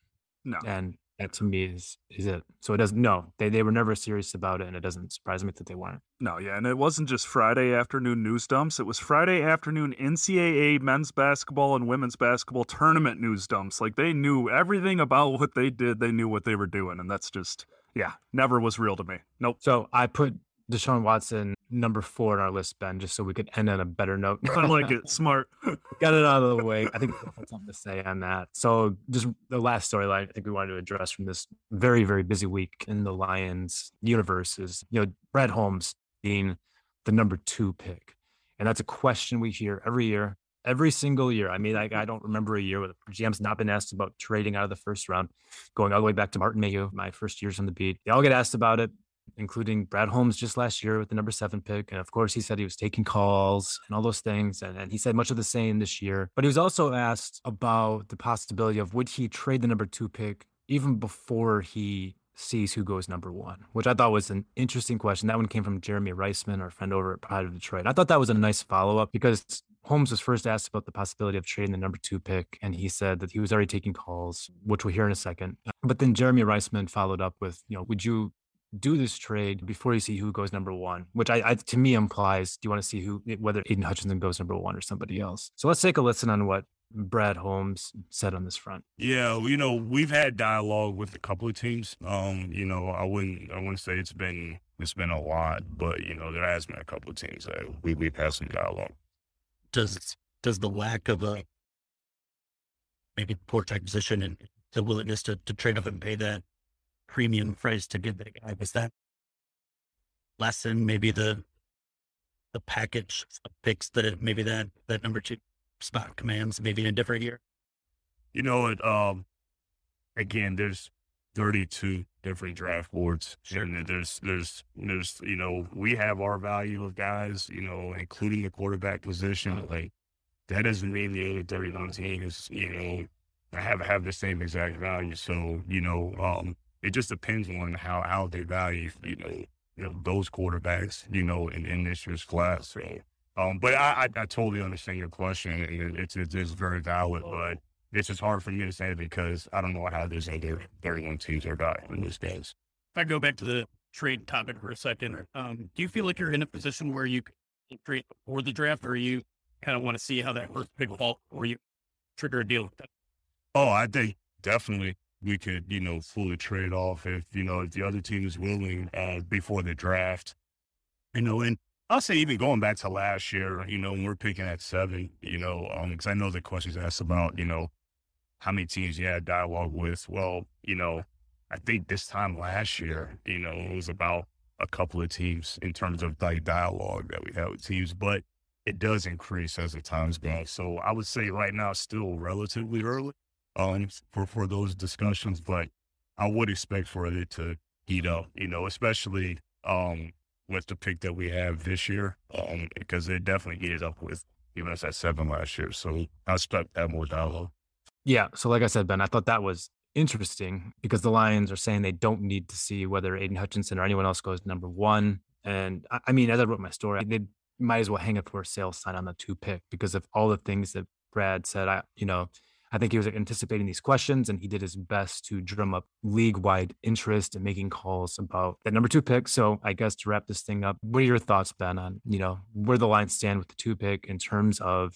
S2: No.
S1: And that to me is is it. So it doesn't no, they they were never serious about it and it doesn't surprise me that they weren't.
S2: No, yeah, and it wasn't just Friday afternoon news dumps. It was Friday afternoon NCAA men's basketball and women's basketball tournament news dumps. Like they knew everything about what they did. They knew what they were doing, and that's just yeah, never was real to me. Nope.
S1: So I put Deshaun Watson number four on our list, Ben, just so we could end on a better note.
S2: I like it. Smart.
S1: Got it out of the way. I think that's something to say on that. So just the last storyline I think we wanted to address from this very, very busy week in the Lions universe is, you know, Brad Holmes being the number two pick. And that's a question we hear every year, every single year. I mean, like I don't remember a year where the GM's not been asked about trading out of the first round, going all the way back to Martin Mayhew, my first years on the beat. They all get asked about it including Brad Holmes just last year with the number seven pick. And of course, he said he was taking calls and all those things. And, and he said much of the same this year. But he was also asked about the possibility of would he trade the number two pick even before he sees who goes number one, which I thought was an interesting question. That one came from Jeremy Reisman, our friend over at Pride of Detroit. I thought that was a nice follow up because Holmes was first asked about the possibility of trading the number two pick, and he said that he was already taking calls, which we'll hear in a second. But then Jeremy Reisman followed up with, you know, would you do this trade before you see who goes number one, which I, I to me implies do you want to see who whether Aidan Hutchinson goes number one or somebody else. So let's take a listen on what Brad Holmes said on this front.
S9: Yeah, you know, we've had dialogue with a couple of teams. Um, you know, I wouldn't I wouldn't say it's been it's been a lot, but you know, there has been a couple of teams that we we've had some dialogue.
S11: Does does the lack of a maybe poor tech position and the willingness to, to trade up and pay that premium phrase to get that guy. Was that lesson, maybe the the package picks that maybe that that number two spot commands maybe in a different year?
S9: You know, it um again, there's 32 different draft boards. Sure. And there's, there's, there's, you know, we have our value of guys, you know, including the quarterback position. Like that doesn't mean the other 31 teams, you know, have, have the same exact value. So, you know, um, it just depends on how how they value you know, you know those quarterbacks you know in, in this year's class. So, um, but I, I, I totally understand your question. It's it's, it's very valid, but it's just hard for me to say because I don't know how there's other 31 teams are got in this case.
S11: If I go back to the trade topic for a second, um, do you feel like you're in a position where you can trade before the draft, or you kind of want to see how that first pick falls before you trigger a deal with them?
S9: Oh, I think definitely we could, you know, fully trade off if, you know, if the other team is willing uh, before the draft. You know, and I'll say even going back to last year, you know, when we're picking at seven, you know, because um, I know the questions asked about, you know, how many teams you had dialogue with. Well, you know, I think this time last year, you know, it was about a couple of teams in terms of like dialogue that we had with teams, but it does increase as the times go. So I would say right now, still relatively early um, for, for those discussions, but I would expect for it to heat up, you know, especially um, with the pick that we have this year, um, because it definitely heated up with even us at seven last year. So I expect that more dialogue.
S1: Yeah. So, like I said, Ben, I thought that was interesting because the Lions are saying they don't need to see whether Aidan Hutchinson or anyone else goes number one. And I, I mean, as I wrote my story, they might as well hang a for a sale sign on the two pick because of all the things that Brad said. I, you know, I think he was anticipating these questions and he did his best to drum up league wide interest and in making calls about that number two pick. So I guess to wrap this thing up, what are your thoughts, Ben, on, you know, where the Lions stand with the two pick in terms of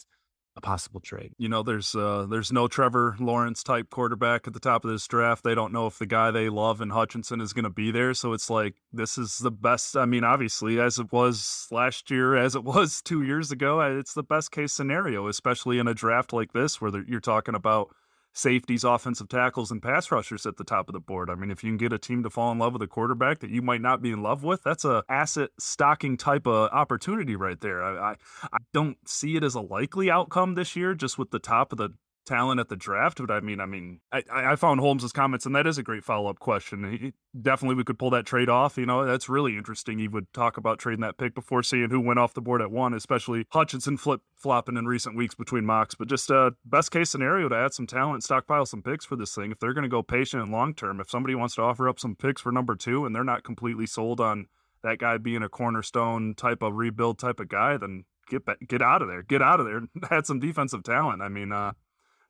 S1: a possible trade.
S2: You know, there's uh, there's no Trevor Lawrence type quarterback at the top of this draft. They don't know if the guy they love in Hutchinson is going to be there. So it's like this is the best. I mean, obviously, as it was last year, as it was two years ago, it's the best case scenario, especially in a draft like this where you're talking about safeties, offensive tackles, and pass rushers at the top of the board. I mean, if you can get a team to fall in love with a quarterback that you might not be in love with, that's a asset stocking type of opportunity right there. I, I, I don't see it as a likely outcome this year, just with the top of the talent at the draft. But I mean, I mean, I, I found Holmes's comments, and that is a great follow up question. He, definitely, we could pull that trade off. You know, that's really interesting. He would talk about trading that pick before seeing who went off the board at one, especially Hutchinson flip flopping in recent weeks between mocks. But just a uh, best case scenario to add some talent, stockpile some picks for this thing. If they're going to go patient and long term, if somebody wants to offer up some picks for number two, and they're not completely sold on that guy being a cornerstone type of rebuild type of guy, then get back, get out of there, get out of there. Had some defensive talent. I mean, uh,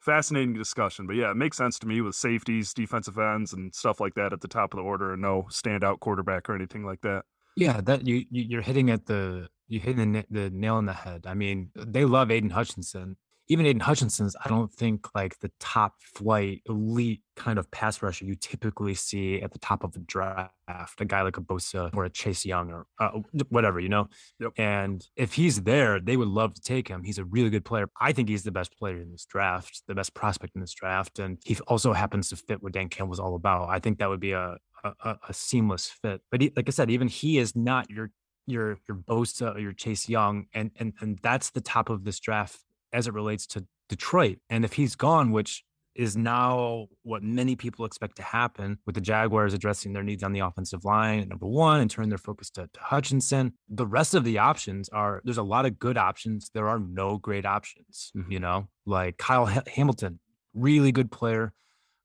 S2: fascinating discussion, but yeah, it makes sense to me with safeties, defensive ends, and stuff like that at the top of the order, and no standout quarterback or anything like that.
S1: Yeah, that you you're hitting at the you hitting the, the nail on the head. I mean, they love Aidan Hutchinson, even Aidan Hutchinson's, I don't think like the top flight elite kind of pass rusher you typically see at the top of the draft, a guy like a Bosa or a Chase Young or uh, whatever, you know? Yep. And if he's there, they would love to take him. He's a really good player. I think he's the best player in this draft, the best prospect in this draft. And he also happens to fit what Dan Campbell's all about. I think that would be a, a, a seamless fit. But he, like I said, even he is not your your your Bosa or your Chase Young, and and and that's the top of this draft as it relates to Detroit. And if he's gone, which is now what many people expect to happen with the Jaguars addressing their needs on the offensive line, number one, and turn their focus to, to, Hutchinson. The rest of the options are there's a lot of good options. There are no great options, mm-hmm. you know, like Kyle H- Hamilton, really good player,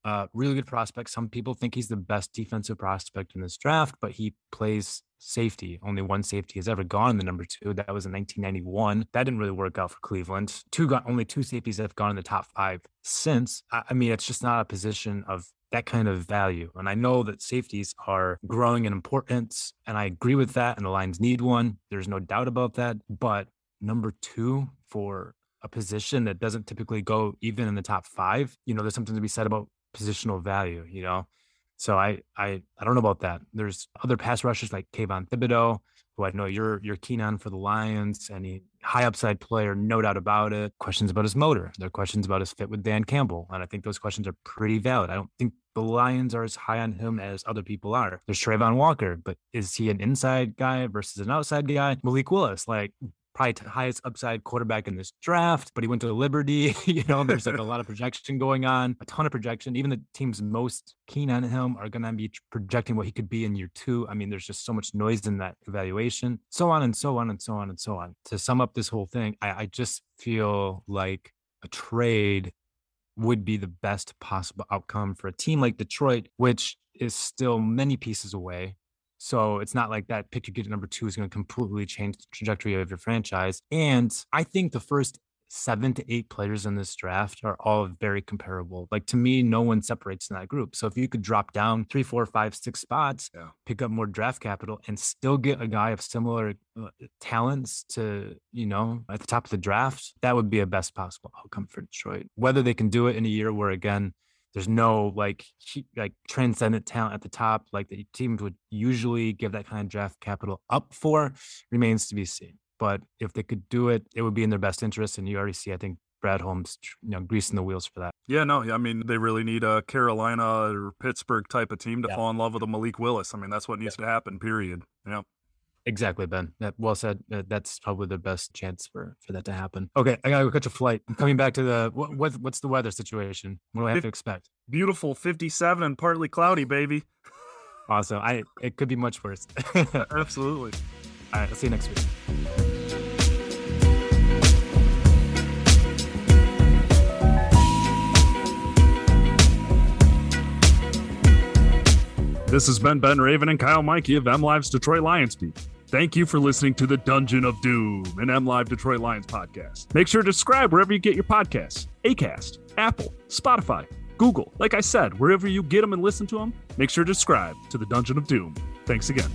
S1: uh, really good prospect. Some people think he's the best defensive prospect in this draft, but he plays safety. Only one safety has ever gone in the number two. That was in 1991. That didn't really work out for Cleveland. Two got only two safeties have gone in the top five since. I mean, it's just not a position of that kind of value. And I know that safeties are growing in importance, and I agree with that. And the Lions need one. There's no doubt about that. But number two for a position that doesn't typically go even in the top five, you know, there's something to be said about positional value, you know. So I I I don't know about that. There's other pass rushers like Kayvon Thibodeaux, who I know you're you're keen on for the Lions, and he high upside player, no doubt about it. Questions about his motor. There are questions about his fit with Dan Campbell, and I think those questions are pretty valid. I don't think the Lions are as high on him as other people are. There's Travon Walker, but is he an inside guy versus an outside guy? Malik Willis, like probably the highest upside quarterback in this draft, but he went to Liberty. you know, there's like a lot of projection going on, a ton of projection. Even the teams most keen on him are going to be projecting what he could be in year two. I mean, there's just so much noise in that evaluation, so on and so on and so on and so on. To sum up this whole thing, I, I just feel like a trade would be the best possible outcome for a team like Detroit, which is still many pieces away so it's not like that pick you get at number two is going to completely change the trajectory of your franchise. And I think the first seven to eight players in this draft are all very comparable. Like to me, no one separates in that group. So if you could drop down three, four, five, six spots, yeah. pick up more draft capital, and still get a guy of similar uh, talents to, you know, at the top of the draft, that would be a best possible outcome for Detroit. Whether they can do it in a year where, again, there's no like like transcendent talent at the top like the teams would usually give that kind of draft capital up for remains to be seen. But if they could do it, it would be in their best interest. And you already see, I think, Brad Holmes, you know, greasing the wheels for that.
S2: Yeah, no, I mean, they really need a Carolina or Pittsburgh type of team to yeah. fall in love with a Malik Willis. I mean, that's what needs yeah. to happen. Period. Yeah.
S1: Exactly, Ben. That well said. Uh, that's probably the best chance for for that to happen. Okay, I gotta go catch a flight. I'm coming back to the what, what what's the weather situation? What do I have to expect?
S2: Beautiful, 57 and partly cloudy, baby.
S1: Awesome. I it could be much worse.
S2: Absolutely.
S1: All right. I'll see you next week.
S2: This has been Ben Raven and Kyle Meinke of MLive's Detroit Lions Beat. Thank you for listening to the Dungeon of Doom, an MLive Detroit Lions podcast. Make sure to subscribe wherever you get your podcasts Acast, Apple, Spotify, Google. Like I said, wherever you get them and listen to them, make sure to subscribe to the Dungeon of Doom. Thanks again.